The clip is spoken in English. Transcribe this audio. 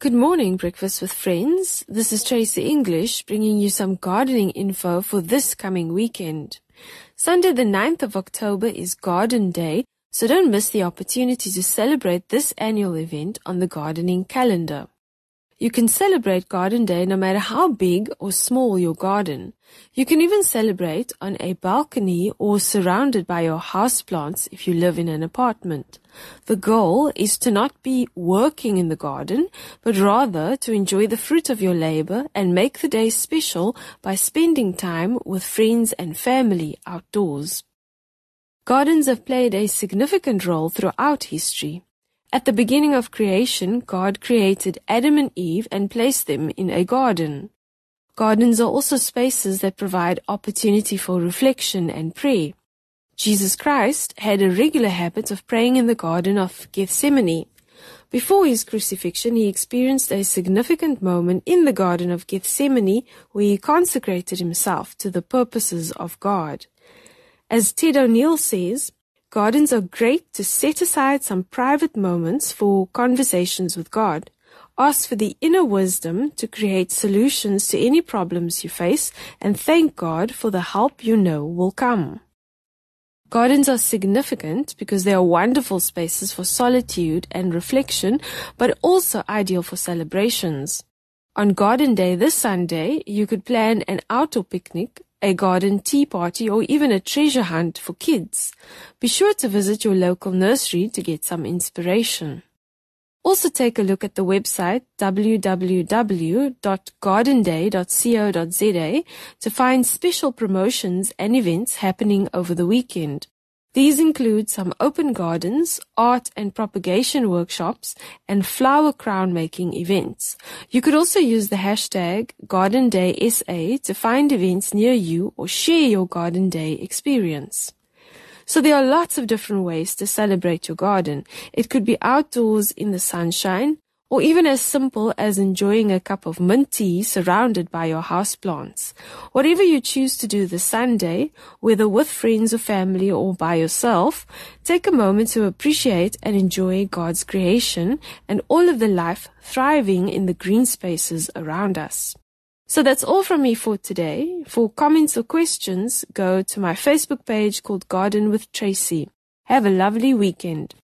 Good morning, Breakfast with Friends. This is Tracy English bringing you some gardening info for this coming weekend. Sunday, the 9th of October is Garden Day, so don't miss the opportunity to celebrate this annual event on the gardening calendar. You can celebrate Garden Day no matter how big or small your garden. You can even celebrate on a balcony or surrounded by your houseplants if you live in an apartment. The goal is to not be working in the garden, but rather to enjoy the fruit of your labor and make the day special by spending time with friends and family outdoors. Gardens have played a significant role throughout history. At the beginning of creation, God created Adam and Eve and placed them in a garden. Gardens are also spaces that provide opportunity for reflection and prayer. Jesus Christ had a regular habit of praying in the Garden of Gethsemane. Before his crucifixion, he experienced a significant moment in the Garden of Gethsemane where he consecrated himself to the purposes of God. As Ted O'Neill says, Gardens are great to set aside some private moments for conversations with God. Ask for the inner wisdom to create solutions to any problems you face and thank God for the help you know will come. Gardens are significant because they are wonderful spaces for solitude and reflection, but also ideal for celebrations. On Garden Day this Sunday, you could plan an outdoor picnic, a garden tea party, or even a treasure hunt for kids. Be sure to visit your local nursery to get some inspiration. Also take a look at the website www.gardenday.co.za to find special promotions and events happening over the weekend. These include some open gardens, art and propagation workshops, and flower crown making events. You could also use the hashtag Garden Day SA to find events near you or share your Garden Day experience. So there are lots of different ways to celebrate your garden. It could be outdoors in the sunshine, or even as simple as enjoying a cup of mint tea surrounded by your houseplants. Whatever you choose to do this Sunday, whether with friends or family or by yourself, take a moment to appreciate and enjoy God's creation and all of the life thriving in the green spaces around us. So that's all from me for today. For comments or questions, go to my Facebook page called Garden with Tracy. Have a lovely weekend.